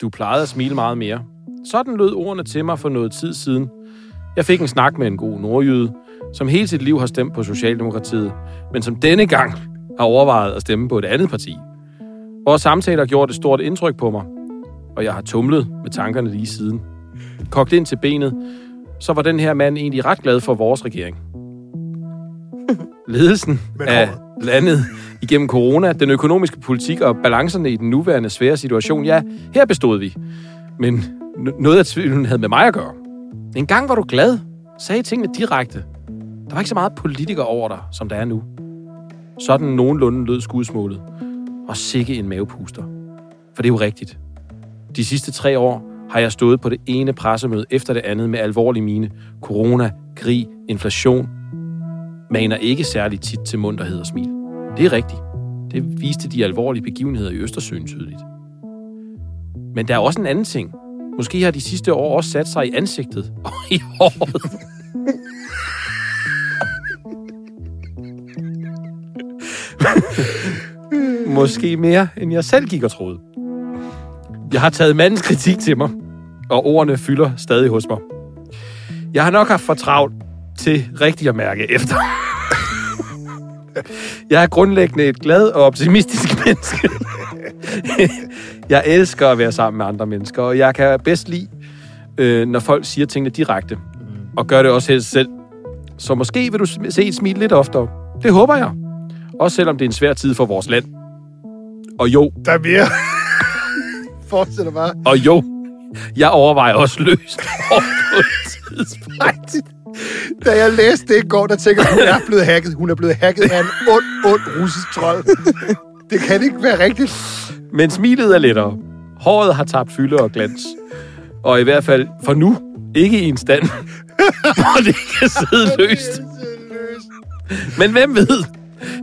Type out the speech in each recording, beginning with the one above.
Du plejede at smile meget mere. Sådan lød ordene til mig for noget tid siden. Jeg fik en snak med en god nordjyde, som hele sit liv har stemt på Socialdemokratiet, men som denne gang har overvejet at stemme på et andet parti. Vores samtaler har gjort et stort indtryk på mig, og jeg har tumlet med tankerne lige siden. Kogt ind til benet, så var den her mand egentlig ret glad for vores regering. Ledelsen af landet igennem corona, den økonomiske politik og balancerne i den nuværende svære situation, ja, her bestod vi. Men n- noget af tvivlen havde med mig at gøre. En gang var du glad, sagde tingene direkte. Der var ikke så meget politiker over dig, som der er nu. Sådan nogenlunde lød skudsmålet. Og sikke en mavepuster. For det er jo rigtigt. De sidste tre år har jeg stået på det ene pressemøde efter det andet med alvorlig mine. Corona, krig, inflation. Maner ikke særlig tit til munterhed og smil. Det er rigtigt. Det viste de alvorlige begivenheder i Østersøen tydeligt. Men der er også en anden ting. Måske har de sidste år også sat sig i ansigtet og i håret. Måske mere, end jeg selv gik og troede. Jeg har taget mandens kritik til mig, og ordene fylder stadig hos mig. Jeg har nok haft for travlt til rigtig at mærke efter. Jeg er grundlæggende et glad og optimistisk menneske. jeg elsker at være sammen med andre mennesker, og jeg kan bedst lide, øh, når folk siger tingene direkte, og gør det også helst selv. Så måske vil du se et smil lidt oftere. Det håber jeg. Også selvom det er en svær tid for vores land. Og jo, Der er mere. Fortsætter bare. og jo, jeg overvejer også løst på et tidspunkt. Da jeg læste det i går, der tænker jeg, hun er blevet hacket. Hun er blevet hacket af en ond, ond russisk trold. Det kan ikke være rigtigt. Men smilet er lettere. Håret har tabt fylde og glans. Og i hvert fald for nu ikke i en stand, hvor det kan sidde løst. Men hvem ved?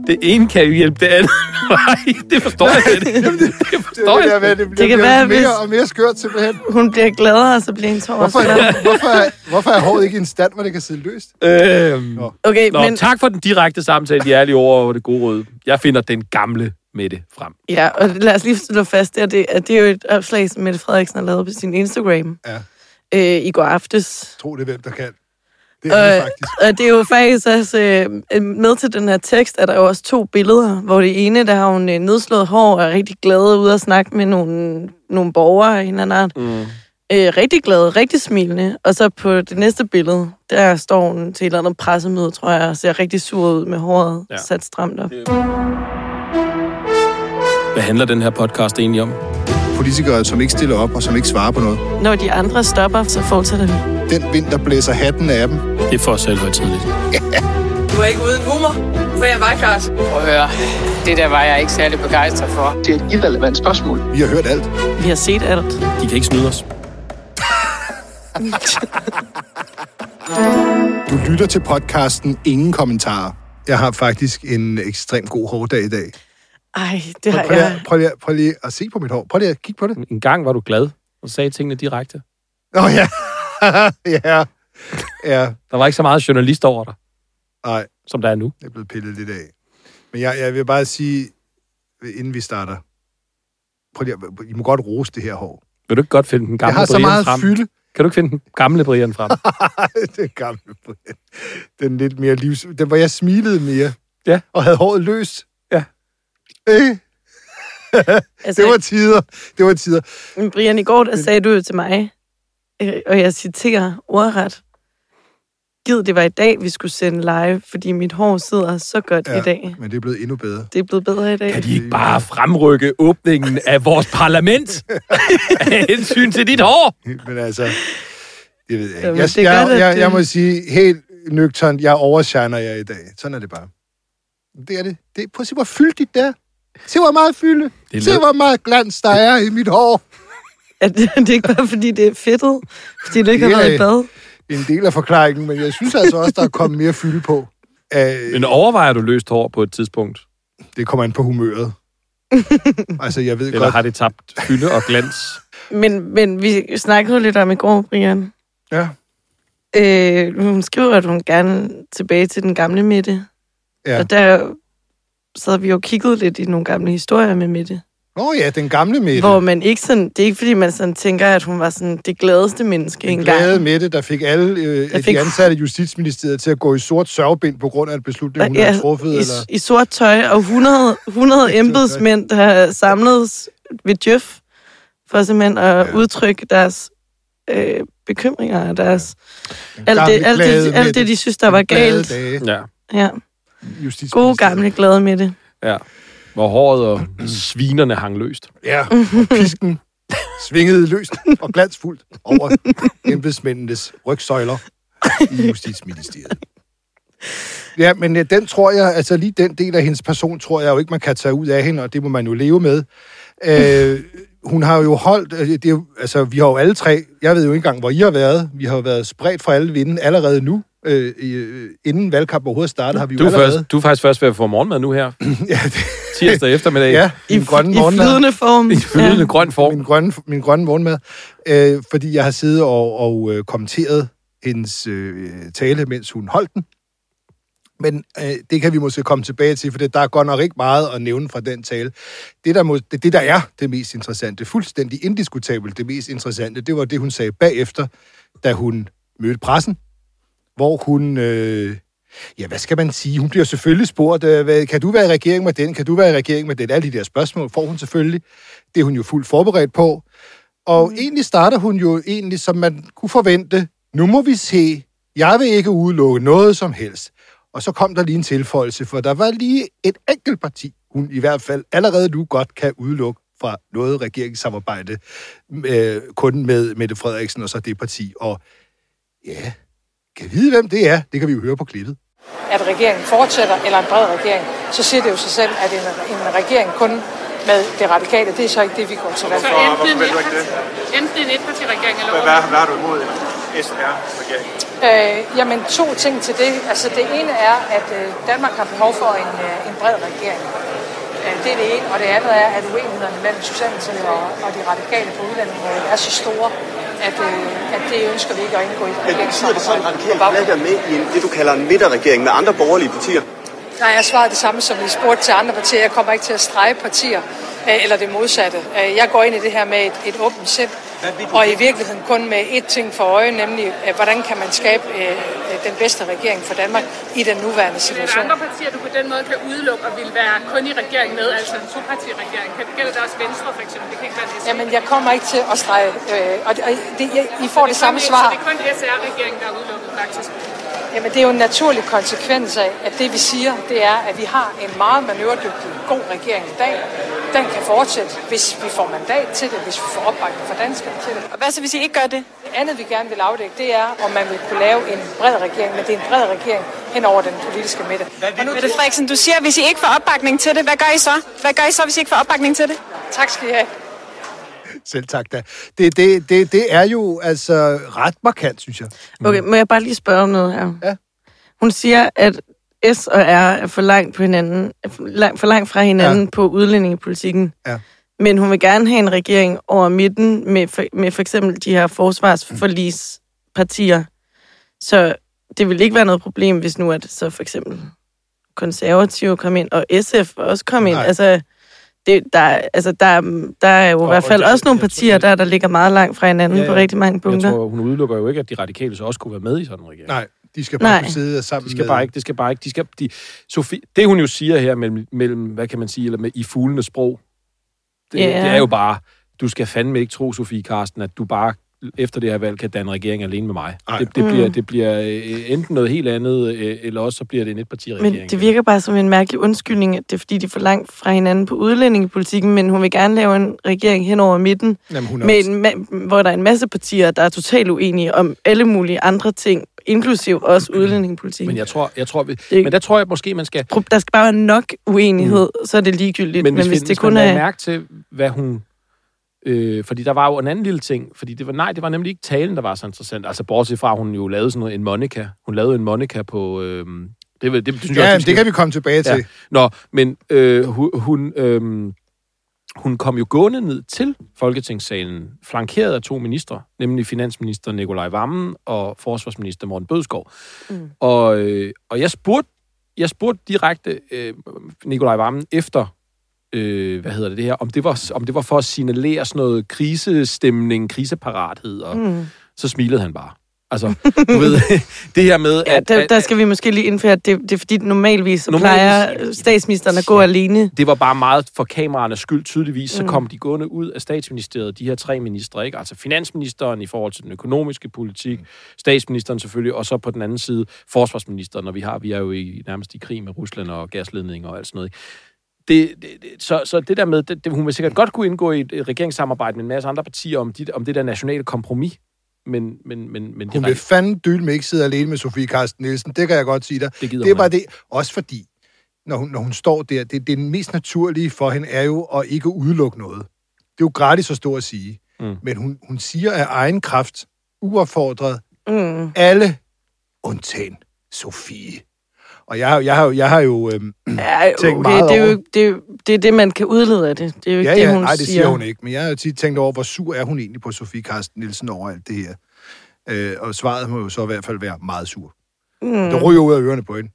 Det ene kan jo hjælpe det andet. Nej, det forstår jeg slet ikke. Det Det, forstår det, jeg slet ikke. det, det kan være, mere hvis- og mere skørt simpelthen. Hun bliver gladere, og så bliver hendes hår Hvorfor, også gladere. hvorfor, er, hvorfor er håret ikke i en stand, hvor det kan sidde løst? Øhm, Okay, Nå, men, tak for den direkte samtale, de ærlige ord og det gode råd. Jeg finder den gamle med det frem. ja, og lad os lige slå fast, det, at det, at det er jo et opslag, som Mette Frederiksen har lavet på sin Instagram Ja. øh, i går aftes. Tro det, er, hvem der kan. Det er det Øh, faktisk. og det er jo faktisk også, øh, med til den her tekst, er der jo også to billeder, hvor det ene, der har hun øh, nedslået hår og er rigtig glad ude at snakke med nogle, nogle borgere af en eller anden art. Mm. Øh, rigtig glad, rigtig smilende. Og så på det næste billede, der står hun til et eller andet pressemøde, tror jeg, og ser rigtig sur ud med håret ja. sat stramt op. Hvad handler den her podcast egentlig om? Politikere, som ikke stiller op og som ikke svarer på noget. Når de andre stopper, så fortsætter vi. Den vind, der blæser hatten af dem. Det er for os selv tidligt. Du er ikke uden humor, for jeg var klart. Prøv at høre, det der var jeg ikke særlig begejstret for. Det er et irrelevant spørgsmål. Vi har hørt alt. Vi har set alt. De kan ikke snyde os. Du lytter til podcasten Ingen Kommentarer. Jeg har faktisk en ekstremt god hårdag i dag. Ej, det har Prøv, prøv, lige, jeg. at- prøv, lige, at- prøv lige at se på mit hår. Prøv lige at kigge på det. En gang var du glad og sagde tingene direkte. Åh oh, ja. ja. Ja. Der var ikke så meget journalist over dig, Nej, som der er nu. det er blevet pillet lidt af. Men jeg, jeg vil bare sige, inden vi starter, prøv lige, I må godt rose det her hår. Vil du ikke godt finde den Jeg gamle har så Brian meget frem? fylde. Kan du ikke finde den gamle Brian frem? det er gamle Brian. Den lidt mere livs... Den, hvor jeg smilede mere. Ja. Og havde håret løst. Ja. Ikke? Altså, Det var tider. Det var tider. Men Brian, i går der sagde du jo til mig, øh, og jeg citerer ordret, Gid det var i dag, vi skulle sende live, fordi mit hår sidder så godt Ja. i dag. Men det er blevet endnu bedre. Det er blevet bedre i dag. Kan de ikke bare fremrykke åbningen af vores parlament af hensyn til dit hår? Men altså, det ved jeg ikke. Jeg, jeg, jeg, jeg må sige helt nøgternt, jeg overshiner jer i dag. Sådan er det bare. Det er det. det prøv at se, hvor fyldigt det er. Se, hvor meget fylde. Det er Se, hvor meget glans der er i mit hår. Er det, er ikke bare, fordi det er fedtet, fordi du ikke har været i bad. En del af forklaringen, men jeg synes altså også, der er kommet mere fylde på. Uh, Men overvejer du løst hår på et tidspunkt? det kommer an på humøret. altså, jeg ved Eller godt... har det tabt fylde og glans? Men, men vi snakkede lidt om i går, Brian. Ja, Øh, hun skriver, at hun gerne tilbage til den gamle Mette. ja. Og der sad vi jo kigget lidt i nogle gamle historier med Mette. Åh oh, ja, den gamle Mette. Hvor man ikke sådan, det er ikke fordi, man sådan tænker, at hun var sådan det gladeste menneske Den engang. glade Mette, der fik alle øh, Der fik... de ansatte i Justitsministeriet til at gå i sort sørgebind på grund af en beslutning, hun ja, havde truffet. i, Eller... i sort tøj, og 100, 100 embedsmænd, der samledes ved Djøf, for simpelthen at Ja. ja. udtrykke deres øh, bekymringer, og deres, Den alt, det, alt, det, alt Mette. det, de synes, der var Den galt. Ja. Ja. Gode gamle glade med det. ja. Hvor håret og svinerne hang løst. Ja, og pisken svingede løst og glansfuldt over embedsmændenes rygsøjler i Justitsministeriet. Ja, men øh, den tror jeg, altså lige den del af hendes person, tror jeg jo ikke, man kan tage ud af hende, og det må man jo leve med. Øh, hun har jo holdt, øh, det er jo, altså vi har jo alle tre, jeg ved jo ikke engang, hvor I har været, vi har jo været spredt fra alle vinden allerede nu, øh, øh, inden valgkampen overhovedet startede, har vi jo Du er, allerede... først, du er faktisk først ved at få morgenmad nu her. Ja, det, Tirsdag eftermiddag. ja, I, min grønne I morgenmad. flydende form. I flydende Ja. grøn form. min grønne, min grønne morgenmad, øh, fordi jeg har siddet og, og øh, kommenteret hendes øh, tale, mens hun holdt den. Men øh, det kan vi måske komme tilbage til, for det, der er godt nok ikke meget at nævne fra den tale. Det der, må, det, det, der er det mest interessante, fuldstændig indiskutabelt det mest interessante, det var det, hun sagde bagefter, da hun mødte pressen, hvor hun... Øh, Ja, hvad skal man sige? Hun bliver selvfølgelig spurgt, øh, hvad, kan du være i regering med den? Kan du være i regering med den? Alle de der spørgsmål får hun selvfølgelig. Det er hun jo fuldt forberedt på. Og mm. egentlig starter hun jo egentlig, som man kunne forvente. Nu må vi se. Jeg vil ikke udelukke noget som helst. Og så kom der lige en tilføjelse, for der var lige et enkelt parti, hun i hvert fald allerede nu godt kan udelukke fra noget regeringssamarbejde, øh, kun med Mette Frederiksen og så det parti. Og ja, kan vi vide, hvem det er? Det kan vi jo høre på klippet. at regeringen fortsætter, eller en bred regering, så siger det jo sig selv, at en, en regering kun med det radikale, det er så ikke det, vi går til valg Så for. enten en, vil du ikke det? etparti- enten en etpartiregering eller Hvad, hvad, hvad har du imod SR-regering? Øh, jamen, to ting til det. Altså, det ene er, at øh, Danmark har behov for en, øh, en bred regering. Øh, det er det ene. Og det andet er, at uenighederne mellem Socialdemokratiet og, og de radikale på udlændingområdet er så store, at, øh, at det ønsker vi ikke at indgå i Men betyder det så, at radikale ikke er med i en, det, du kalder en midterregering med andre borgerlige partier? Nej, jeg svarede det samme, som vi spurgte til andre partier. Jeg kommer ikke til at strege partier, øh, eller det modsatte. Øh, Jeg går ind i det her med et, et åbent sind, og i virkeligheden kun med ét ting for øje, nemlig hvordan kan man skabe øh, den bedste regering for Danmark i den nuværende Er der situation. andre partier, du på den måde kan udelukke og vil være kun i regering med, altså en topartiregering? Kan det gælde det også Venstre, for eksempel? Det kan ikke være. Jamen, jeg kommer ikke til at strege, øh, og, det- og det, jeg, I får det samme Så svar. det er kun SR-regeringen, der er udelukket, faktisk. Jamen, det er jo en naturlig konsekvens af, at det vi siger, det er, at vi har en meget manøvredygtig, god regering i dag. Den kan fortsætte, hvis vi får mandat til det, hvis vi får opbakning fra danskerne til det. Og hvad så, hvis I ikke gør det? Det andet, vi gerne vil afdække, det er, om man vil kunne lave en bred regering, men det er en bred regering hen over den politiske midte. Og nu, Mette Frederiksen, du siger, hvis I ikke får opbakning til det, hvad gør I så? Hvad gør I så, hvis I ikke får opbakning til det? tak skal I have. Selv tak da. Det, det, det, det er jo altså ret markant, synes jeg. Okay, må jeg bare lige spørge om noget her? Ja. Hun siger, at S og R er for langt, på hinanden, for langt fra hinanden ja. på udlændingepolitikken. Ja. Men hun vil gerne have en regering over midten med for, med for eksempel de her forsvarsforlispartier. Så det vil ikke være noget problem, hvis nu at så for eksempel konservative kom ind, og SF også kom ind. Nej. Altså, det, der, altså der, der er jo i Og- hvert fald og også nogle jeg tror, partier, der, der ligger meget langt fra hinanden Ja, på rigtig mange Jeg punkter. tror, hun udelukker jo ikke, at de radikale så også kunne være med i sådan en regering. Nej, de skal bare Nej. sidde sammen De skal med... bare ikke, det skal bare ikke, de skal, de, Sofie, det hun jo siger her mellem, mellem, hvad kan man sige, eller med, i fuglenes sprog, det, yeah. det er jo bare, du skal fandme ikke tro, Sofie Karsten, at du bare efter det her valg kan danne regering alene med mig. Nej. Det, det, Mm. bliver, det bliver øh, enten noget helt andet, øh, eller også så bliver det en etpartiregering. Men det virker bare som en mærkelig undskyldning, at det er fordi, de er for langt fra hinanden på udlændingepolitikken, men hun vil gerne lave en regering hen over midten, Jamen, hun med en, ma- hvor der er en masse partier, der er totalt uenige om alle mulige andre ting, inklusiv også udlændingepolitikken. Men jeg tror, jeg tror, vi, Det- men der tror jeg måske, man skal... Der skal bare være nok uenighed, mm. så er det ligegyldigt. Men hvis, men hvis vi, det kun man er... mærke til, hvad hun... Øh, fordi der var jo en anden lille ting. Fordi det var, nej, det var nemlig ikke talen, der var så interessant. Altså bortset fra, at hun jo lavede sådan noget, en Monica. Hun lavede en Monica på... Øh, det, det, det, synes jeg, Ja, men vi det kan vi komme tilbage til. Ja. Nå, men øh, hun, hun, øh, hun kom jo gående ned til Folketingssalen, flankeret af to ministre, nemlig finansminister Nikolaj Vammen og forsvarsminister Morten Bødskov. Mm. Og, øh, og jeg spurgte jeg spurgte direkte øh, Nikolaj Vammen efter øh, hvad hedder det, det her, om det, var, om det var for at signalere sådan noget krisestemning, kriseparathed, og mm. så smilede han bare. Altså, du ved, det her med... Ja, at, der, at, der skal vi måske lige indføre, at det, det er fordi, normalvis, Normalvis- plejer statsministeren at gå alene. det var bare meget for kameraernes skyld tydeligvis, så kom de gående ud af statsministeriet, de her tre ministre, ikke? Altså finansministeren i forhold til den økonomiske politik, statsministeren selvfølgelig, og så på den anden side forsvarsministeren, når vi har, vi er jo i, nærmest i krig med Rusland og gasledninger og alt sådan noget. ikke? Det, det, så, så det der med, det, det, hun vil sikkert godt kunne indgå i et, et regeringssamarbejde med en masse andre partier om, de, om det der nationale kompromis, men, men, men, men Hun det, vil fandme dyl med ikke sidde alene med Sofie Karsten Nielsen. Det kan jeg godt sige dig. Det gider det er hun bare ikke. det. Også fordi, når hun, når hun står der, det, det er den mest naturlige for hende, er jo at ikke udelukke noget. Det er jo gratis at stå og sige. Mm. Men hun, hun siger af egen kraft, uopfordret, Mm. alle undtagen Sofie. Og jeg, jeg, har, jeg har jo øhm, Ja, tænkt okay, meget det er, over... jo, det, er jo, det er det, man kan udlede af det. Det er jo ikke Ja, det, ja, hun nej, det siger. siger hun ikke. Men jeg har jo tit tænkt over, hvor sur er hun egentlig på Sofie Karsten Nielsen over alt det her. Øh, og svaret må jo så i hvert fald være meget sur. Mm. Der ryger ud af ørerne på hende.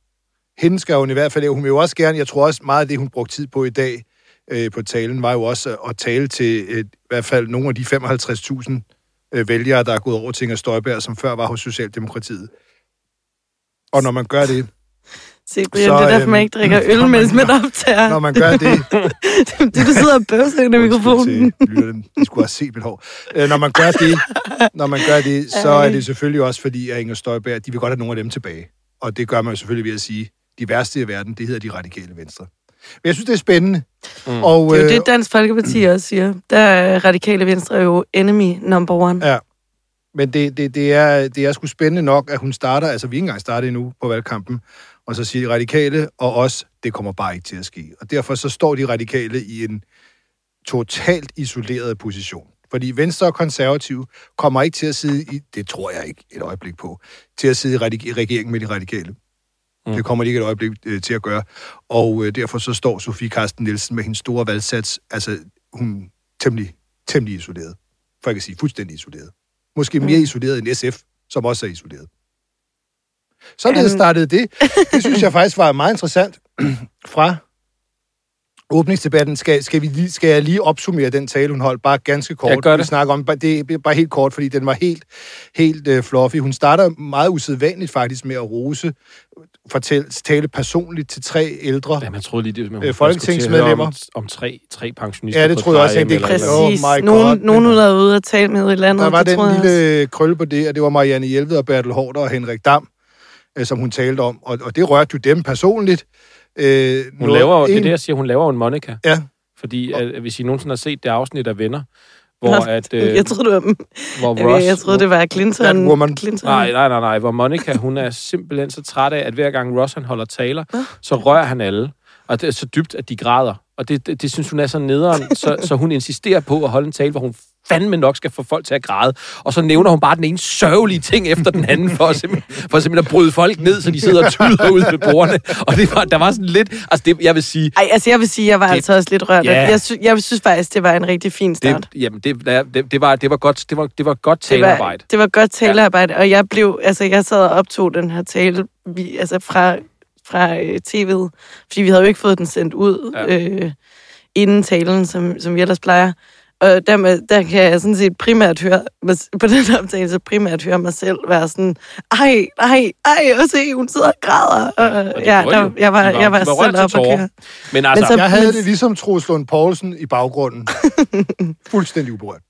Hende skal hun i hvert fald... Hun vil jo også gerne... Jeg tror også meget af det, hun brugte tid på i dag øh, på talen, var jo også at, at tale til øh, i hvert fald nogle af de 55.000 øh, vælgere, der er gået over til Inger Støjberg, som før var hos Socialdemokratiet. Og når man gør det, Se, Brian, Så, det er derfor, øhm, man ikke drikker når øl, man mens man gør- optager. når man gør det, det er, du sidder og bøvser ind i mikrofonen. De skulle have set mit hår. Øh, Når man gør det, når man gør det, så er det selvfølgelig også fordi, at Inger Støjberg, de vil godt have nogle af dem tilbage. Og det gør man jo selvfølgelig ved at sige, de værste i verden, det hedder de radikale venstre. Men jeg synes, det er spændende. Mm. Og, Det er jo øh, det, Dansk Folkeparti også siger. Der er radikale venstre jo enemy number one. Ja. Men det, det, det, er, det er sgu spændende nok, at hun starter, altså vi er ikke engang startet endnu på valgkampen, og så siger de radikale og os, det kommer bare ikke til at ske. Og derfor så står de radikale i en totalt isoleret position. Fordi Venstre og Konservative kommer ikke til at sidde i, det tror jeg ikke et øjeblik på, til at sidde i, radik- regeringen med de radikale. Mm. Det kommer de ikke et øjeblik øh, til at gøre. Og øh, derfor så står Sofie Karsten Nielsen med hendes store valgsats, altså hun temmelig, temmelig isoleret. For jeg kan sige fuldstændig isoleret. Måske mere isoleret end SF, som også er isoleret. Sådan Jamen. startede det. Det synes jeg faktisk var meget interessant fra åbningsdebatten. Skal, skal, vi lige, skal jeg lige opsummere den tale, hun holdt? Bare ganske kort. Ja, gør Vi det. snakker om, det er bare helt kort, fordi den var helt, helt uh, fluffy. Hun starter meget usædvanligt faktisk med at rose, fortælle, tale personligt til tre ældre. Jamen, jeg troede lige, det, man, Øh, folketingsmedlemmer. Om, om tre, tre pensionister Ja, det troede jeg også, det er. Præcis. Oh nogen, nogen der er ude og tale med et eller andet. Der var det den jeg også. lille krølle på det, og det var Marianne Hjelved og Bertel Hårder og Henrik Dam, øh, som hun talte om. Og, og det rørte jo dem personligt. Øh, Hun noget- laver, er en- det, jeg siger, hun laver en Monica. Ja, Fordi at, hvis I nogensinde har set det afsnit af Venner, hvor at... Øh, Jeg troede, det var, hvor jeg, Ross, jeg troede, det var Clinton. Catwoman. Clinton. Nej, nej, nej, nej. Hvor Monica, hun er simpelthen så træt af, at hver gang Ross han holder taler, så rører han alle. Og det er så dybt, at de græder. Og det, det, det synes hun er så nederen, så, så hun insisterer på at holde en tale, hvor hun fandme nok skal få folk til at græde. Og så nævner hun bare den ene sørgelige ting efter den anden, for, at simpelthen, for simpelthen at bryde folk ned, så de sidder og tuder ud ved bordene. Og det var, der var sådan lidt... Altså, det, jeg vil sige, Ej, altså jeg vil sige, jeg var Det- altså også lidt rørt. Ja. Jeg, sy- jeg synes faktisk, det var en rigtig fin start. det, jamen, det, det, det, var, det var godt, det var, det var godt det var, talearbejde. det var godt talearbejde, og jeg blev, altså jeg sad og optog den her tale, vi, altså fra, fra øh, tv'et, fordi vi havde jo ikke fået den sendt ud Ja. ja. øh, inden talen, som, som vi ellers plejer. Og der, med- der kan jeg sådan set primært høre, på den optagelse primært høre mig selv være sådan, ej, ej, ej, og se, hun sidder og græder. Og, og ja, der, jeg var, jeg var, var selv til op og køre. Men altså, Men så- jeg havde men- det ligesom Troels Lund Poulsen i baggrunden. Fuldstændig uberørt.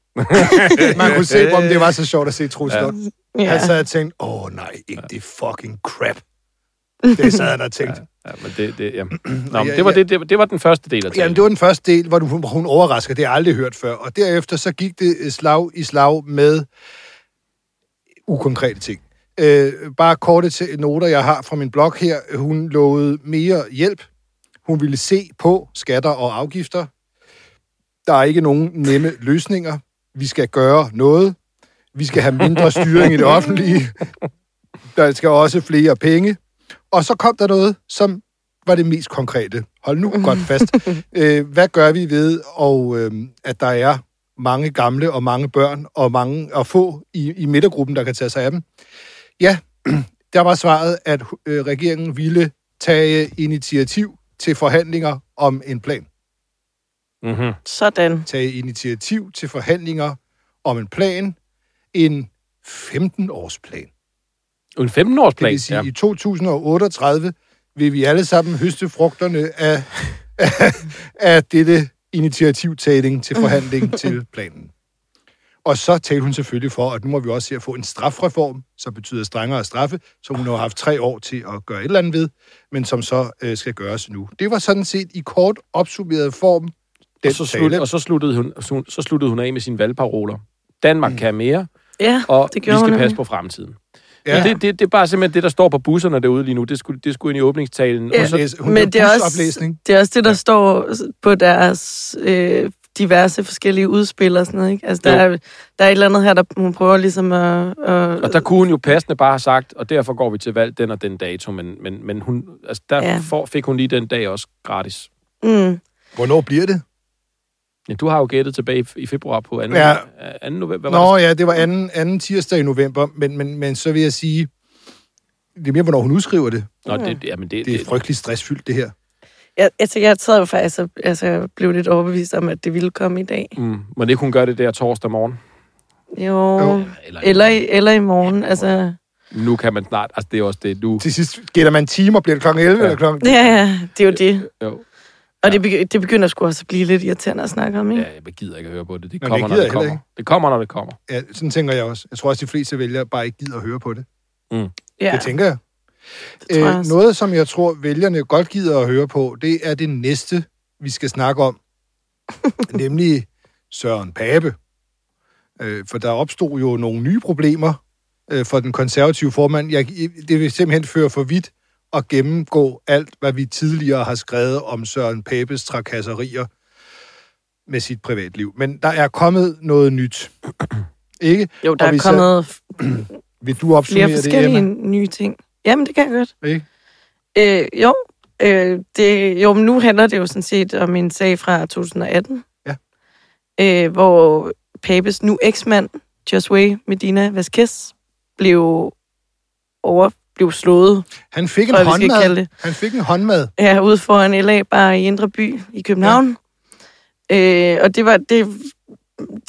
Man kunne se, om det var så sjovt at se Troels Ja. Lund. Ja. Sad og tænkte, åh oh, nej, ikke det fucking crap. Det sad han og tænkte. Ja, men det, det, ja. Nå, men Ja, det, var ja. det, det, var- det var den første del af talen. Jamen, det var den første del, hvor hun, hvor hun overrasker. Det har jeg aldrig hørt før. Og derefter så gik det øh, slag i slag med ukonkrete ting. Øh, bare korte til noter, jeg har fra min blog her. Hun lovede mere hjælp. Hun ville se på skatter og afgifter. Der er ikke nogen nemme løsninger. Vi skal gøre noget. Vi skal have mindre styring i det offentlige. Der skal også flere penge. Og så kom der noget, som var det mest konkrete. Hold nu godt fast. Øh, hvad gør vi ved, og, øh, at der er mange gamle og mange børn og mange og få i, i midtergruppen, der kan tage sig af dem? Ja, der var svaret, at øh, regeringen ville tage initiativ til forhandlinger om en plan. Mm-hmm. Sådan. tage initiativ til forhandlinger om en plan, en 15-års plan. En 15-års Det plan. vil sige, ja. i 2038 vil vi alle sammen høste frugterne af, af, af dette initiativtagning til forhandling til planen. Og så talte hun selvfølgelig for, at nu må vi også se at få en strafreform, som betyder strengere straffe, som hun har haft tre år til at gøre et eller andet ved, men som så øh, skal gøres nu. Det var sådan set i kort opsummeret form den og, så slut, tale. og så sluttede, hun, så, så sluttede hun af med sine valgparoler. Danmark mm. kan mere, Ja, og det vi skal hun passe nemlig. på fremtiden. Ja. Det, det, det er bare simpelthen det, der står på busserne derude lige nu. Det skulle, det skulle ind i åbningstalen. Ja. Og så, hun Men det er, også, det er også det, der ja. står på deres øh, diverse forskellige udspil og sådan noget, ikke? Altså, der Jo. er, der er et eller andet her, der hun prøver ligesom at... at og der kunne hun jo passende bare have sagt, og derfor går vi til valg den og den dato, men, men, men hun, altså der Ja. ja. for, fik hun lige den dag også gratis. mm, Hvornår bliver det? Ja, du har jo gættet tilbage i, februar på 2. Ja. Ja. 2. november. Hvad var Nå det? ja, det var anden, anden tirsdag i november, men, men, men så vil jeg sige, det er mere, hvornår hun udskriver det. Nå, det, jamen det, Det er frygteligt stressfyldt, det her. jeg, altså, jeg sad jo faktisk og altså, blev lidt overbevist om, at det ville komme i dag. Mm, må det ikke hun gøre det der torsdag morgen? Jo, Jo. Eller, eller, i, eller i morgen, altså... Nu kan man snart, altså det er også det, nu. Til sidst gætter man timer, bliver det klokken 11 ja. Ja. eller klokken... Ja, ja, det er jo det. Jo. Og det, begy- det begynder sgu også at blive lidt irriterende at snakke om, ikke? Ja, jeg gider ikke at høre på det. Det Nå, det kommer, når gider det jeg heller kommer. Det kommer, når det kommer. Ja, sådan tænker jeg også. Jeg tror også, de fleste vælgere bare ikke gider at høre på det. Ja, Det tænker jeg. det tror jeg Øh, også. noget, som jeg tror, vælgerne godt gider at høre på, det er det næste, vi skal snakke om. nemlig Søren Pape. Øh, for der opstod jo nogle nye problemer øh, for den konservative formand. Jeg, det vil simpelthen føre for vidt at gennemgå alt, hvad vi tidligere har skrevet om Søren Papes trakasserier med sit privatliv. Men der er kommet noget nyt. Ikke? Jo, der er kommet Vil du opsummere flere det, forskellige Emma? nye ting. Jamen, det kan jeg godt. Ikke? Øh, jo, øh, det, jo, men nu handler det jo sådan set om en sag fra 2018. Ja. Øh, hvor Papes nu eksmand, Josue Medina Vasquez, blev over blev slået Han fik en håndmad. Han fik en håndmad. her ude foran LA, bare i Indre By i København. Ja. Øh, og det var det,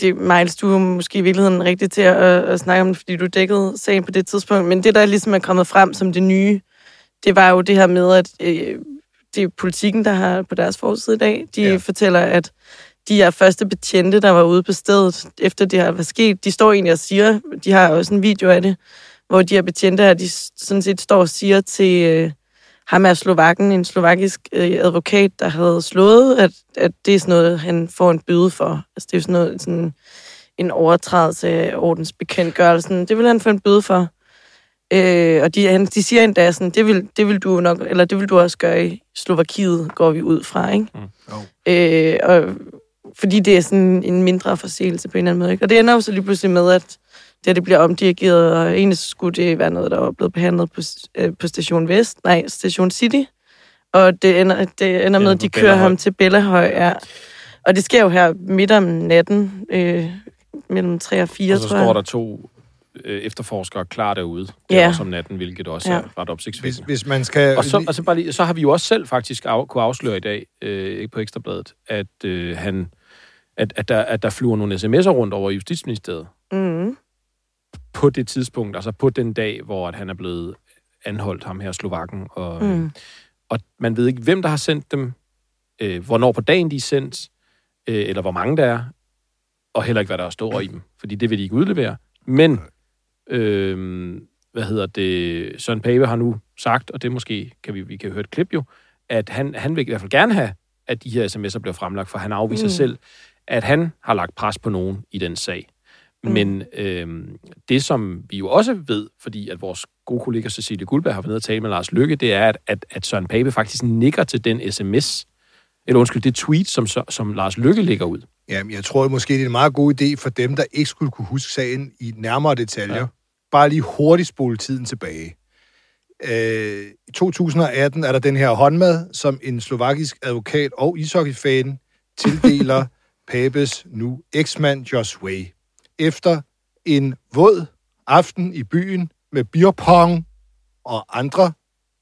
det Miles, du er måske i virkeligheden rigtig til at, at snakke om det, fordi du dækkede sagen på det tidspunkt. Men det, der ligesom er kommet frem som det nye, det var jo det her med, at øh, det er politikken, der har på deres forside i dag. De Ja. ja. fortæller, at de her første betjente, der var ude på stedet, efter det her var sket, de står egentlig og siger, de har også en video af det, hvor de her betjente her, de sådan set står og siger til øh, ham er slovakken, en slovakisk øh, advokat, der havde slået, at, at det er sådan noget, han får en bøde for. Altså det er sådan noget, sådan en overtrædelse af ordensbekendtgørelsen. Det vil han få en bøde for. Øh, og de, han, de siger endda sådan, det vil, det vil du nok, eller det vil du også gøre i Slovakiet, går vi ud fra, ikke? Jo. Øh, og, fordi det er sådan en mindre forseelse på en eller anden måde, ikke? Og det ender jo så lige pludselig med, at det, det bliver omdirigeret, og egentlig skulle det være noget, der var blevet behandlet på, øh, på Station Vest, nej, Station City, og det ender, det ender med, at de kører Bellahøj. ham til Bellahøj, ja. Og det sker jo her midt om natten, øh, mellem 3 og 4, Og så tror jeg. står der to øh, efterforskere klar derude. Det er Ja. også om natten, hvilket også Ja. er ret Hvis, opsigtsvækkende. hvis man skal... Og så, altså bare lige, så har vi jo også selv faktisk af, kunne afsløre i dag øh, på Ekstrabladet, at, øh, han, at, at, der, at der flyver nogle sms'er rundt over Justitsministeriet Mm. På det tidspunkt, altså på den dag, hvor at han er blevet anholdt, ham her Slovakken. Og, mm. Mm. og man ved ikke, hvem der har sendt dem, øh, hvornår på dagen de er sendt, øh, eller hvor mange der er, og heller ikke, hvad der står i dem, fordi det vil de ikke udlevere. Men, øh, hvad hedder det, Søren Pape har nu sagt, og det måske kan vi, vi kan høre et klip jo, at han, han vil i hvert fald gerne have, at de her sms'er bliver fremlagt, for han afviser. Mm. selv, at han har lagt pres på nogen i den sag. Mm. Men øh, det, som vi jo også ved, fordi at vores gode kollega Cecilie Guldberg har været nede og tale med Lars Lykke, det er, at, at, at Søren Pape faktisk nikker til den sms, eller undskyld, det tweet, som, som Lars Lykke lægger ud. Jamen, jeg tror måske, det er en meget god idé for dem, der ikke skulle kunne huske sagen i nærmere detaljer. Ja. Bare lige hurtigt spole tiden tilbage. Øh, I 2018 er der den her håndmad, som en slovakisk advokat og ishockeyfan tildeler Papes nu eksmand Josue. Efter en våd aften i byen med beerpong og andre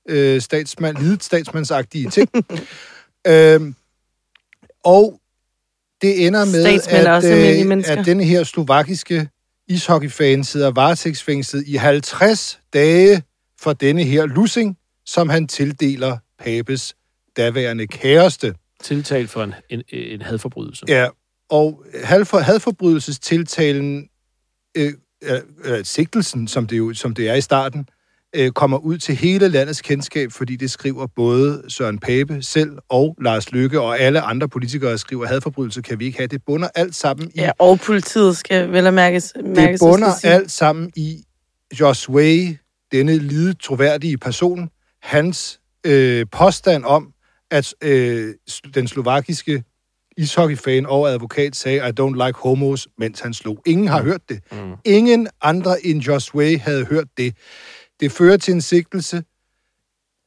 øh, statsmand, lidet statsmandsagtige ting. øhm, og det ender med, Statsmænd at, øh, at denne her slovakiske ishockeyfan sidder varetægtsfængslet i 50 dage for denne her lussing, som han tildeler Papes daværende kæreste. Tiltalt for en, en, en hadforbrydelse. Ja, og hadfor, hadforbrydelsestiltalen, øh, øh, sigtelsen, som det, jo, som det er i starten, øh, kommer ud til hele landets kendskab, fordi det skriver både Søren Pape selv og Lars Løkke og alle andre politikere skriver, hadforbrydelse kan vi ikke have. Det bunder alt sammen i... Ja, og politiet skal vel at mærkes, det mærkes bunder skal sige. alt sammen i Josue, denne lide troværdige person, hans øh, påstand om, at øh, den slovakiske ishockeyfan og advokat sagde, I don't like homos, mens han slog. Ingen har hørt det. Mm. Ingen andre end Josue havde hørt det. Det fører til en sigtelse.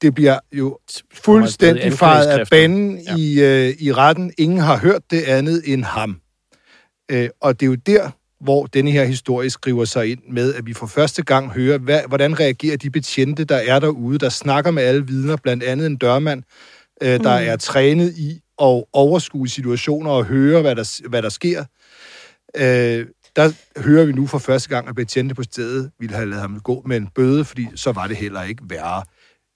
Det bliver jo fuldstændig faret af banen ja. i, øh, i retten. Ingen har hørt det andet end ham. Øh, og det er jo der, hvor denne her historie skriver sig ind med, at vi for første gang hører, hvad, hvordan reagerer de betjente, der er derude, der snakker med alle vidner, blandt andet en dørmand, øh, der mm. er trænet i at overskue situationer og høre, hvad der, hvad der sker. Øh, der hører vi nu for første gang, at betjente på stedet ville have lavet ham gå med en bøde, fordi så var det heller ikke værre.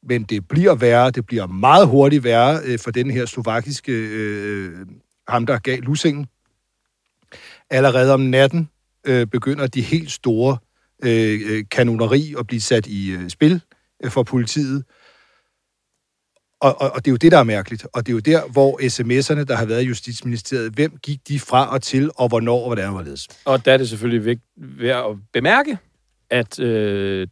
Men det bliver værre, det bliver meget hurtigt værre øh, for den her slovakiske, øh, ham der gav lussingen. Allerede om natten øh, begynder de helt store øh, øh, kanoneri at blive sat i øh, spil øh, for politiet. Og, og, og det er jo det, der er mærkeligt. Og det er jo der, hvor sms'erne, der har været i Justitsministeriet, hvem gik de fra og til, og hvornår og hvordan og hvorledes? Og der er det selvfølgelig værd at bemærke, at øh,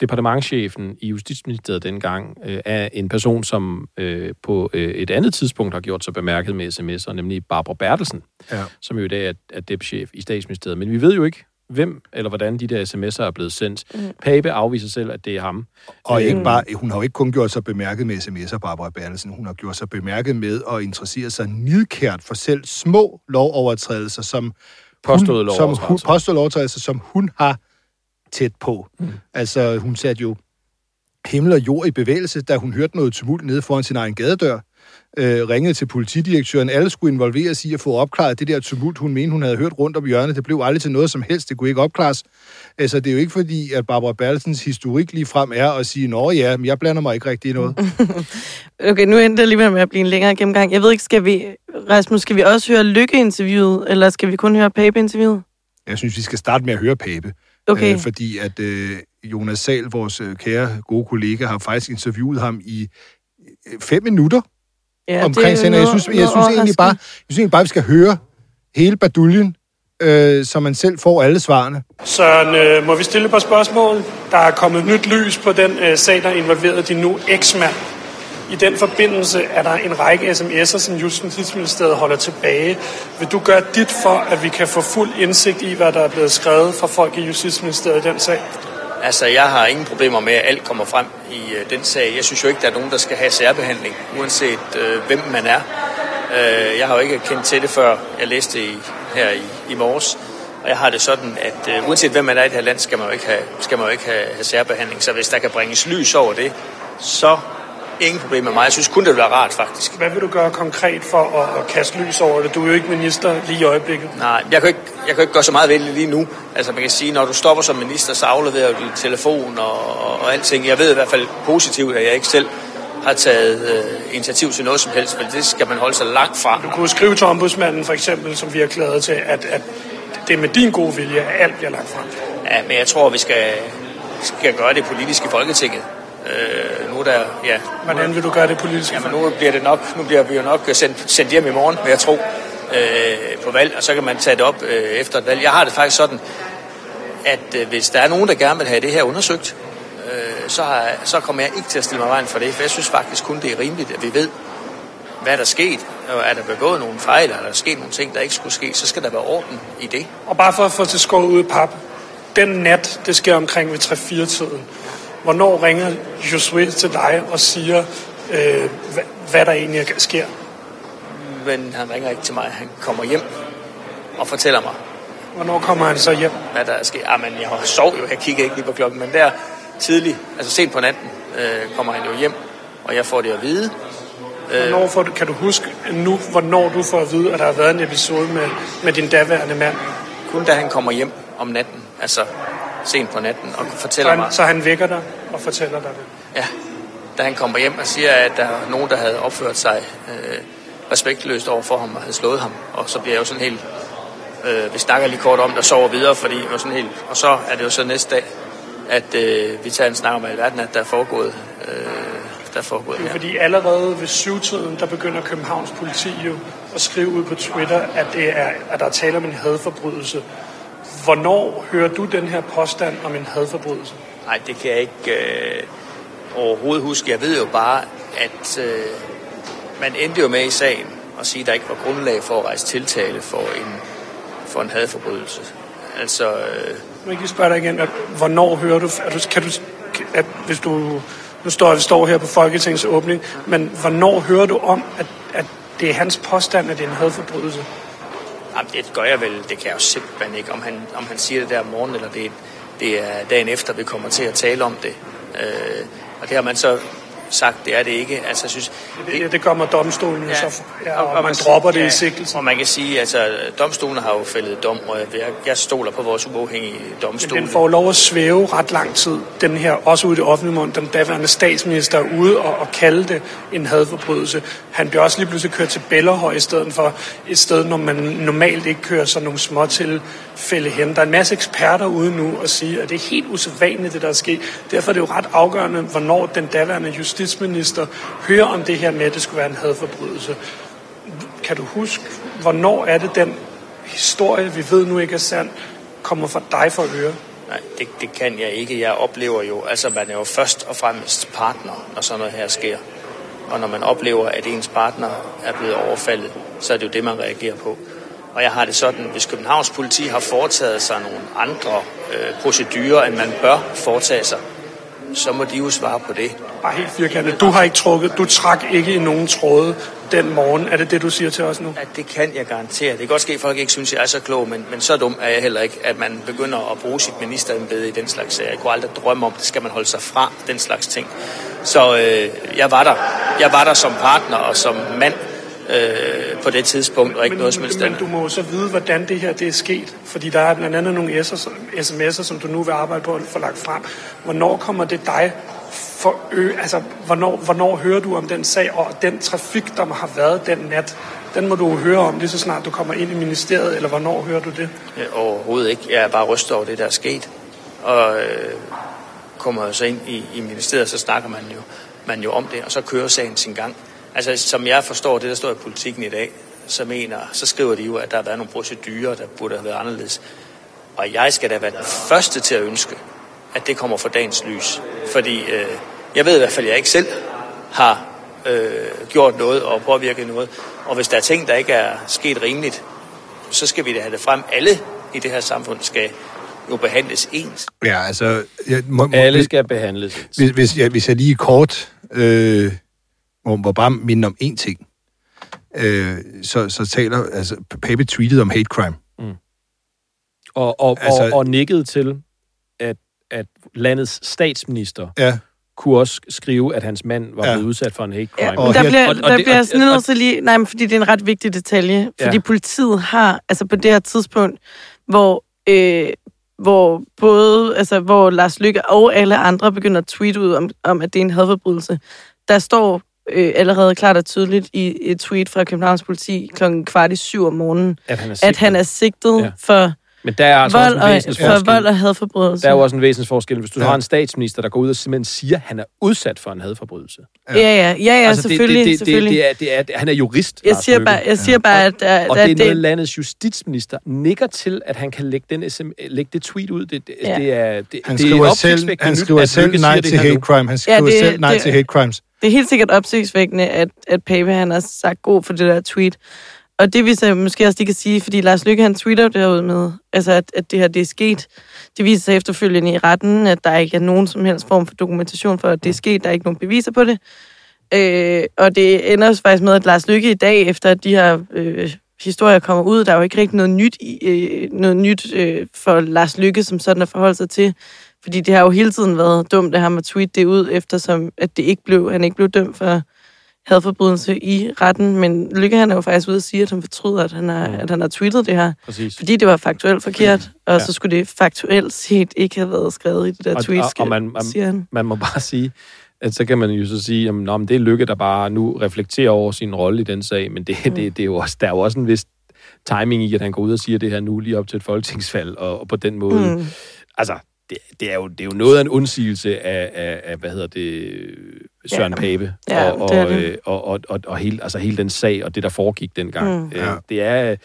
departementchefen i Justitsministeriet dengang øh, er en person, som øh, på øh, et andet tidspunkt har gjort sig bemærket med sms'er, nemlig Barbara Bertelsen, Ja. som jo i dag er, er depchef i statsministeriet. Men vi ved jo ikke, hvem eller hvordan de der sms'er er blevet sendt. Mm. Pape afviser selv, at det er ham. Og Øh, ikke bare, hun har jo ikke kun gjort sig bemærket med sms'er, Barbara Bertelsen. Hun har gjort sig bemærket med at interessere sig nidkært for selv små lovovertrædelser, som Påståede hun, som hun, lovovertrædelser. påståede lovovertrædelser, som hun har tæt på. Mm. Altså, hun satte jo himmel og jord i bevægelse, da hun hørte noget tumult nede foran sin egen gadedør. Øh, ringede til politidirektøren. Alle skulle involveres i at få opklaret det der tumult, hun mente, hun havde hørt rundt om hjørnet. Det blev aldrig til noget som helst. Det kunne ikke opklares. Altså, det er jo ikke fordi, at Barbara Bertelsens historik lige frem er at sige, nå ja, men jeg blander mig ikke rigtig i noget. Okay, nu endte det alligevel med at blive en længere gennemgang. Jeg ved ikke, skal vi, Rasmus, skal vi også høre Lykke-interviewet, eller skal vi kun høre Pape-interviewet? Jeg synes, vi skal starte med at høre Pape. Okay. Øh, fordi at øh, Jonas Sal, vores øh, kære gode kollega, har faktisk interviewet ham i øh, fem minutter Ja, omkring sagen. Og Jeg synes, jeg synes egentlig bare, jeg synes egentlig bare, at vi skal høre hele baduljen, øh, så man selv får alle svarene. Søren, øh, må vi stille et par spørgsmål? Der er kommet nyt lys på den øh, sag, der involverede din nu eksmand. I den forbindelse er der en række sms'er, som Justitsministeriet holder tilbage. Vil du gøre dit for, at vi kan få fuld indsigt i, hvad der er blevet skrevet fra folk i Justitsministeriet i den sag? Altså, jeg har ingen problemer med, at alt kommer frem i øh, den sag. Jeg synes jo ikke, der er nogen, der skal have særbehandling, uanset øh, hvem man er. Øh, jeg har jo ikke kendt til det, før jeg læste i, her i, i morges. Og jeg har det sådan, at øh, uanset hvem man er i det her land, skal man jo ikke, have, skal man jo ikke have, have særbehandling. Så hvis der kan bringes lys over det, så ingen problem med mig. Jeg synes kun, det vil være rart, faktisk. Hvad vil du gøre konkret for at, at kaste lys over det? Du er jo ikke minister lige i øjeblikket. Nej, jeg kan, ikke, jeg kan ikke gøre så meget ved det lige nu. Altså man kan sige, når du stopper som minister, så afleverer du din telefon og, og, og alting. Jeg ved i hvert fald positivt, at jeg ikke selv har taget øh, initiativ til noget som helst, for det skal man holde sig langt fra. Du kunne skrive til ombudsmanden for eksempel, som vi har klaget til, at, at det er med din gode vilje, at alt bliver lagt frem. Ja, men jeg tror, vi skal, skal gøre det politisk i Folketinget. Øh, nu er der, ja. Hvordan vil du gøre det politisk? Jamen nu bliver det nok, nu bliver vi jo nok sendt, sendt hjem i morgen, vil jeg tro, øh, på valg, og så kan man tage det op øh, efter et valg. Jeg har det faktisk sådan, at øh, hvis der er nogen, der gerne vil have det her undersøgt, øh, så, har, så kommer jeg ikke til at stille mig vejen for det, for jeg synes faktisk kun, det er rimeligt, at vi ved, hvad der er sket. Og er der begået nogle fejl, eller er der sket nogle ting, der ikke skulle ske, så skal der være orden i det. Og bare for at få til skåret ud i pap, den nat, det sker omkring ved 3-4-tiden, hvornår ringer Josue til dig og siger, øh, hvad, hvad der egentlig sker? Men han ringer ikke til mig, han kommer hjem og fortæller mig, Hvornår kommer han så hjem? hvad der er sket. Ah, men jeg har sov jo, jeg kigger ikke lige på klokken, men der tidligt, altså sent på natten, øh, kommer han jo hjem, og jeg får det at vide. Hvornår får du, kan du huske nu, hvornår du får at vide, at der har været en episode med, med din daværende mand? Kun da han kommer hjem om natten, altså sent på natten, og Så fortæller mig, han, så han vækker dig og fortæller dig det. ja, da han kommer hjem og siger, at der er nogen, der havde opført sig øh, respektløst over for ham og havde slået ham. Og så bliver jeg jo sådan helt... Øh, vi snakker lige kort om det og sover videre, fordi jeg var sådan helt... Og så er det jo så næste dag, at øh, vi tager en snak om alverden, at der er foregået, øh, der er foregået Det er her. fordi allerede ved syvtiden, der begynder Københavns politi jo at skrive ud på Twitter, at, det er, at der er tale om en hadforbrydelse. Hvornår hører du den her påstand om en hadforbrydelse? Nej, det kan jeg ikke øh, overhovedet huske. Jeg ved jo bare, at øh, man endte jo med i sagen at sige, at der ikke var grundlag for at rejse tiltale for en, for en hadforbrydelse. Altså, øh, Jeg lige spørge dig igen, at, hvornår hører du, du, kan du, at, hvis du, nu står vi står her på Folketingets åbning, men hvornår hører du om, at, at det er hans påstand, at det er en hadforbrydelse? Jamen, det gør jeg vel, det kan jeg jo simpelthen ikke, om han, om han siger det der om morgenen, eller det, det er dagen efter, vi kommer til at tale om det. Øh, og det har man så sagt, det er det ikke. Altså, jeg synes, Det, det kommer domstolen ja. så, ja, og, og man kan dropper det ja, i sigtelsen. Og man kan sige, altså, domstolen har jo fældet dom, og jeg, jeg stoler på vores uafhængige Men domstol. den får lov at svæve ret lang tid, den her, også ude i det offentlige mund, den daværende statsminister er ude og, og kalde det en hadforbrydelse. Han bliver også lige pludselig kørt til Bellerhøj i stedet for et sted, når man normalt ikke kører sådan nogle små tilfælde hen. Der er en masse eksperter ude nu og sige, at det er helt usædvanligt, det der er sket. Derfor er det jo ret afgørende, hvornår den daværende justitsminister hører om det her med, at det skulle være en hadforbrydelse. Kan du huske, hvornår er det den historie, vi ved nu ikke er sand, kommer fra dig for høre? Nej, det, det kan jeg ikke. Jeg oplever jo, altså man er jo først og fremmest partner, når sådan noget her sker. Og når man oplever, at ens partner er blevet overfaldet, så er det jo det, man reagerer på. Og jeg har det sådan, hvis Københavns politi har foretaget sig nogle andre øh, procedurer, end man bør foretage sig, så må de jo svare på det. Bare helt firkantet. Du har ikke trukket, du trak ikke i nogen tråde den morgen. Er det det, du siger til os nu? At det kan jeg garantere. Det kan godt ske, at folk ikke synes, jeg er så klog, men, men så dum er jeg heller ikke, at man begynder at bruge sit ministerembede i den slags sager. Jeg kunne aldrig drømme om, det skal man holde sig fra, den slags ting. Så øh, jeg var der. Jeg var der som partner og som mand øh, på det tidspunkt, og ikke Men, noget som helst men du må så vide, hvordan det her det er sket. Fordi der er blandt andet nogle sms'er, som du nu vil arbejde på at få lagt frem. Hvornår kommer det dig for ø, altså, hvornår, hvornår hører du om den sag, og den trafik, der har været den nat, den må du høre om lige så snart du kommer ind i ministeriet, eller hvornår hører du det? Ja, overhovedet ikke. Jeg er bare rystet over det, der er sket. Og øh, kommer så ind i, i ministeriet, så snakker man jo, man jo om det, og så kører sagen sin gang. Altså, som jeg forstår det, der står i politikken i dag, så, mener, så skriver de jo, at der har været nogle procedurer, der burde have været anderledes. Og jeg skal da være den første til at ønske, at det kommer for dagens lys. Fordi øh, jeg ved i hvert fald, at jeg ikke selv har øh, gjort noget og påvirket noget. Og hvis der er ting, der ikke er sket rimeligt, så skal vi da have det frem. Alle i det her samfund skal jo behandles ens. Ja, altså... Jeg, må, må, Alle skal behandles. Hvis, hvis, jeg, hvis jeg lige kort øh, må, må bare minde om én ting, øh, så, så taler... Altså, Pape tweetede om hate crime. Og, og, Altså- og, og nikket til, at, at landets statsminister Ja. kunne også skrive, at hans mand var Ja. ja. blevet udsat for en hate crime. Ja, men der bliver, der bliver jeg sådan nødt til lige... Nej, men fordi det er en ret vigtig detalje. Fordi Ja. politiet har, altså på det her tidspunkt, hvor, øh, hvor både, altså hvor Lars Lykke og alle andre begynder at tweete ud om, om at det er en hadforbrydelse, der står øh, allerede klart og tydeligt i et tweet fra Københavns politi klokken kvart i syv om morgenen, At han er at sigtet. han er sigtet Ja. ja. for Men der er altså vold, også en og, væsensforskel. for vold og hadforbrydelse. Der er jo også en væsensforskel, hvis du Ja. ja. har en statsminister, der går ud og simpelthen siger, at han er udsat for en hadforbrydelse. Ja, ja, ja, ja Altså, det- selvfølgelig. det, det, selvfølgelig. Det, det er, det er, han er jurist, jeg siger bare, jeg siger bare at, at, Og at det er noget, landets justitsminister nikker til, at han kan lægge, den SM, lægge det tweet ud. Det, det, Ja. ja. det er, det, Han det er skriver selv, han skriver at selv nej det til hate nu. crime. Han skriver det- selv nej det- til hate crimes. Det er helt sikkert opsigtsvækkende, at, at Pape han har sagt god for det der tweet. Og det viser måske også, de kan sige, fordi Lars Lykke han tweeter derud derude med, altså at, at det her det er sket. Det viser sig efterfølgende i retten, at der ikke er nogen som helst form for dokumentation for, at det er sket. Der er ikke nogen beviser på det. Øh, og det ender også faktisk med, at Lars Lykke i dag, efter at de her øh, historier kommer ud, der er jo ikke rigtig noget nyt, i, øh, noget nyt øh, for Lars Lykke, som sådan at forholde sig til. Fordi det har jo hele tiden været dumt af ham at tweete det ud, eftersom at det ikke blev, han ikke blev dømt for hadforbrydelse i retten, men Lykke han er jo faktisk ude og sige, at han fortryder, at han har, Mm. at han har tweetet det her. Præcis. Fordi det var faktuelt forkert, og Ja. så skulle det faktuelt set ikke have været skrevet i det der Og- tweet, og- og man- man- siger han. Man må bare sige, at så kan man jo så sige, at det er Lykke, der bare nu reflekterer over sin rolle i den sag, men det, Mm. det, det er jo også, der er jo også en vis timing i, at han går ud og siger det her nu lige op til et folketingsvalg, og, og på den måde, Mm. altså, det, det, er jo, det er jo noget af en undsigelse af, af, af hvad hedder det, Søren Ja. Pape, Ja, og, det og, det. øh, og, og, og, og hele, altså hele den sag, og det, der foregik dengang. Mm. Øh, Det er,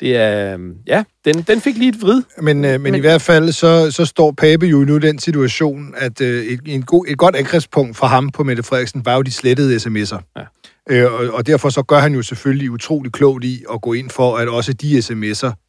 det er, ja, den, den fik lige et vrid. Men, øh, men, men i hvert fald, så, så står Pape jo nu i den situation, at øh, et, en god, et godt angrebspunkt for ham på Mette Frederiksen var jo de slettede sms'er. Ja. Øh, og, og derfor så gør han jo selvfølgelig utrolig klogt i at gå ind for, at også de sms'er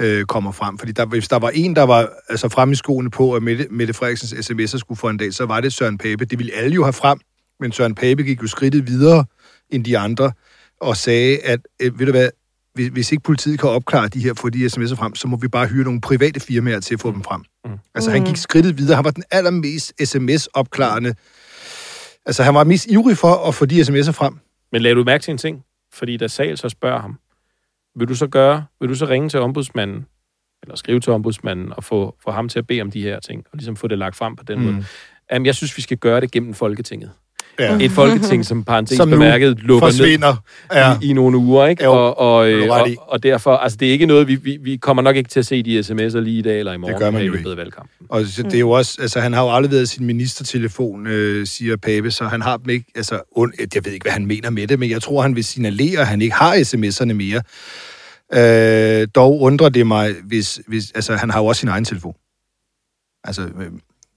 øh, kommer frem. Fordi der, hvis der var en, der var altså fremme i skoene på, at Mette, Mette Frederiksens sms'er skulle få en dag, så var det Søren Pape. Det ville alle jo have frem, men Søren Pape gik jo skridtet videre end de andre, og sagde, at øh, ved du hvad, hvis, hvis ikke politiet kan opklare de her, få de sms'er frem, så må vi bare hyre nogle private firmaer til at få dem frem. Mm. Altså, han gik skridtet videre. Han var den allermest sms-opklarende. Altså, han var mest ivrig for at få de sms'er frem. Men lad du mærke til en ting? Fordi da Sal så spørger ham, vil du så gøre, vil du så ringe til ombudsmanden, eller skrive til ombudsmanden, og få, få ham til at bede om de her ting, og ligesom få det lagt frem på den Mm. måde. Jamen, jeg synes, vi skal gøre det gennem Folketinget. Ja. Et folketing, som parentes Som bemærket lukker forsvinder. ned Ja. i, i nogle uger, ikke? Jo, og, og, øh, og, og derfor, altså det er ikke noget, vi, vi, vi kommer nok ikke til at se de sms'er lige i dag eller i morgen. Det gør man jo ikke. valgkampen. Og så det er jo også, altså han har jo afleveret sin ministertelefon, øh, siger Pape, så han har dem ikke, altså und, jeg ved ikke, hvad han mener med det, men jeg tror, han vil signalere, at han ikke har sms'erne mere. Øh, dog undrer det mig, hvis, hvis, altså han har jo også sin egen telefon. Altså, øh,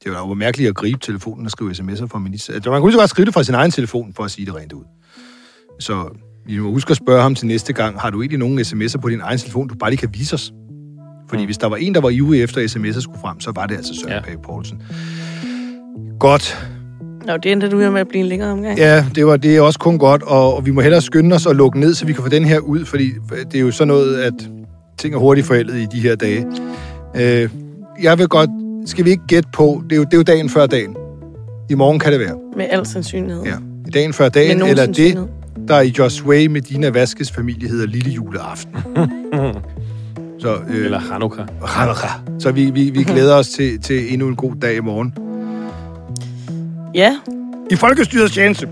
det er jo mærkeligt at gribe telefonen og skrive sms'er fra minister. Altså, man kunne lige så godt skrive det fra sin egen telefon, for at sige det rent ud. Så vi må huske at spørge ham til næste gang, har du egentlig nogen sms'er på din egen telefon, du bare lige kan vise os? Fordi hvis der var en, der var ivrig efter sms'er skulle frem, så var det altså Søren ja. Pape Poulsen. Godt. Nå, det endte du jo med at blive en længere omgang. Ja, det var det er også kun godt, og, og vi må hellere skynde os og lukke ned, så vi kan få den her ud, fordi det er jo sådan noget, at ting er hurtigt forældet i de her dage. Øh, jeg vil godt... Skal vi ikke gætte på... Det er, jo, det er jo dagen før dagen. I morgen kan det være. Med al sandsynlighed. Ja. I dagen før dagen, eller det, der i Josway med Dina Vaskes familie hedder Lille Juleaften. Så, øh, Eller Hanukkah. Hanukkah. Så vi, vi, vi glæder os til, til endnu en god dag i morgen. Ja. I Folkestyrets tjeneste.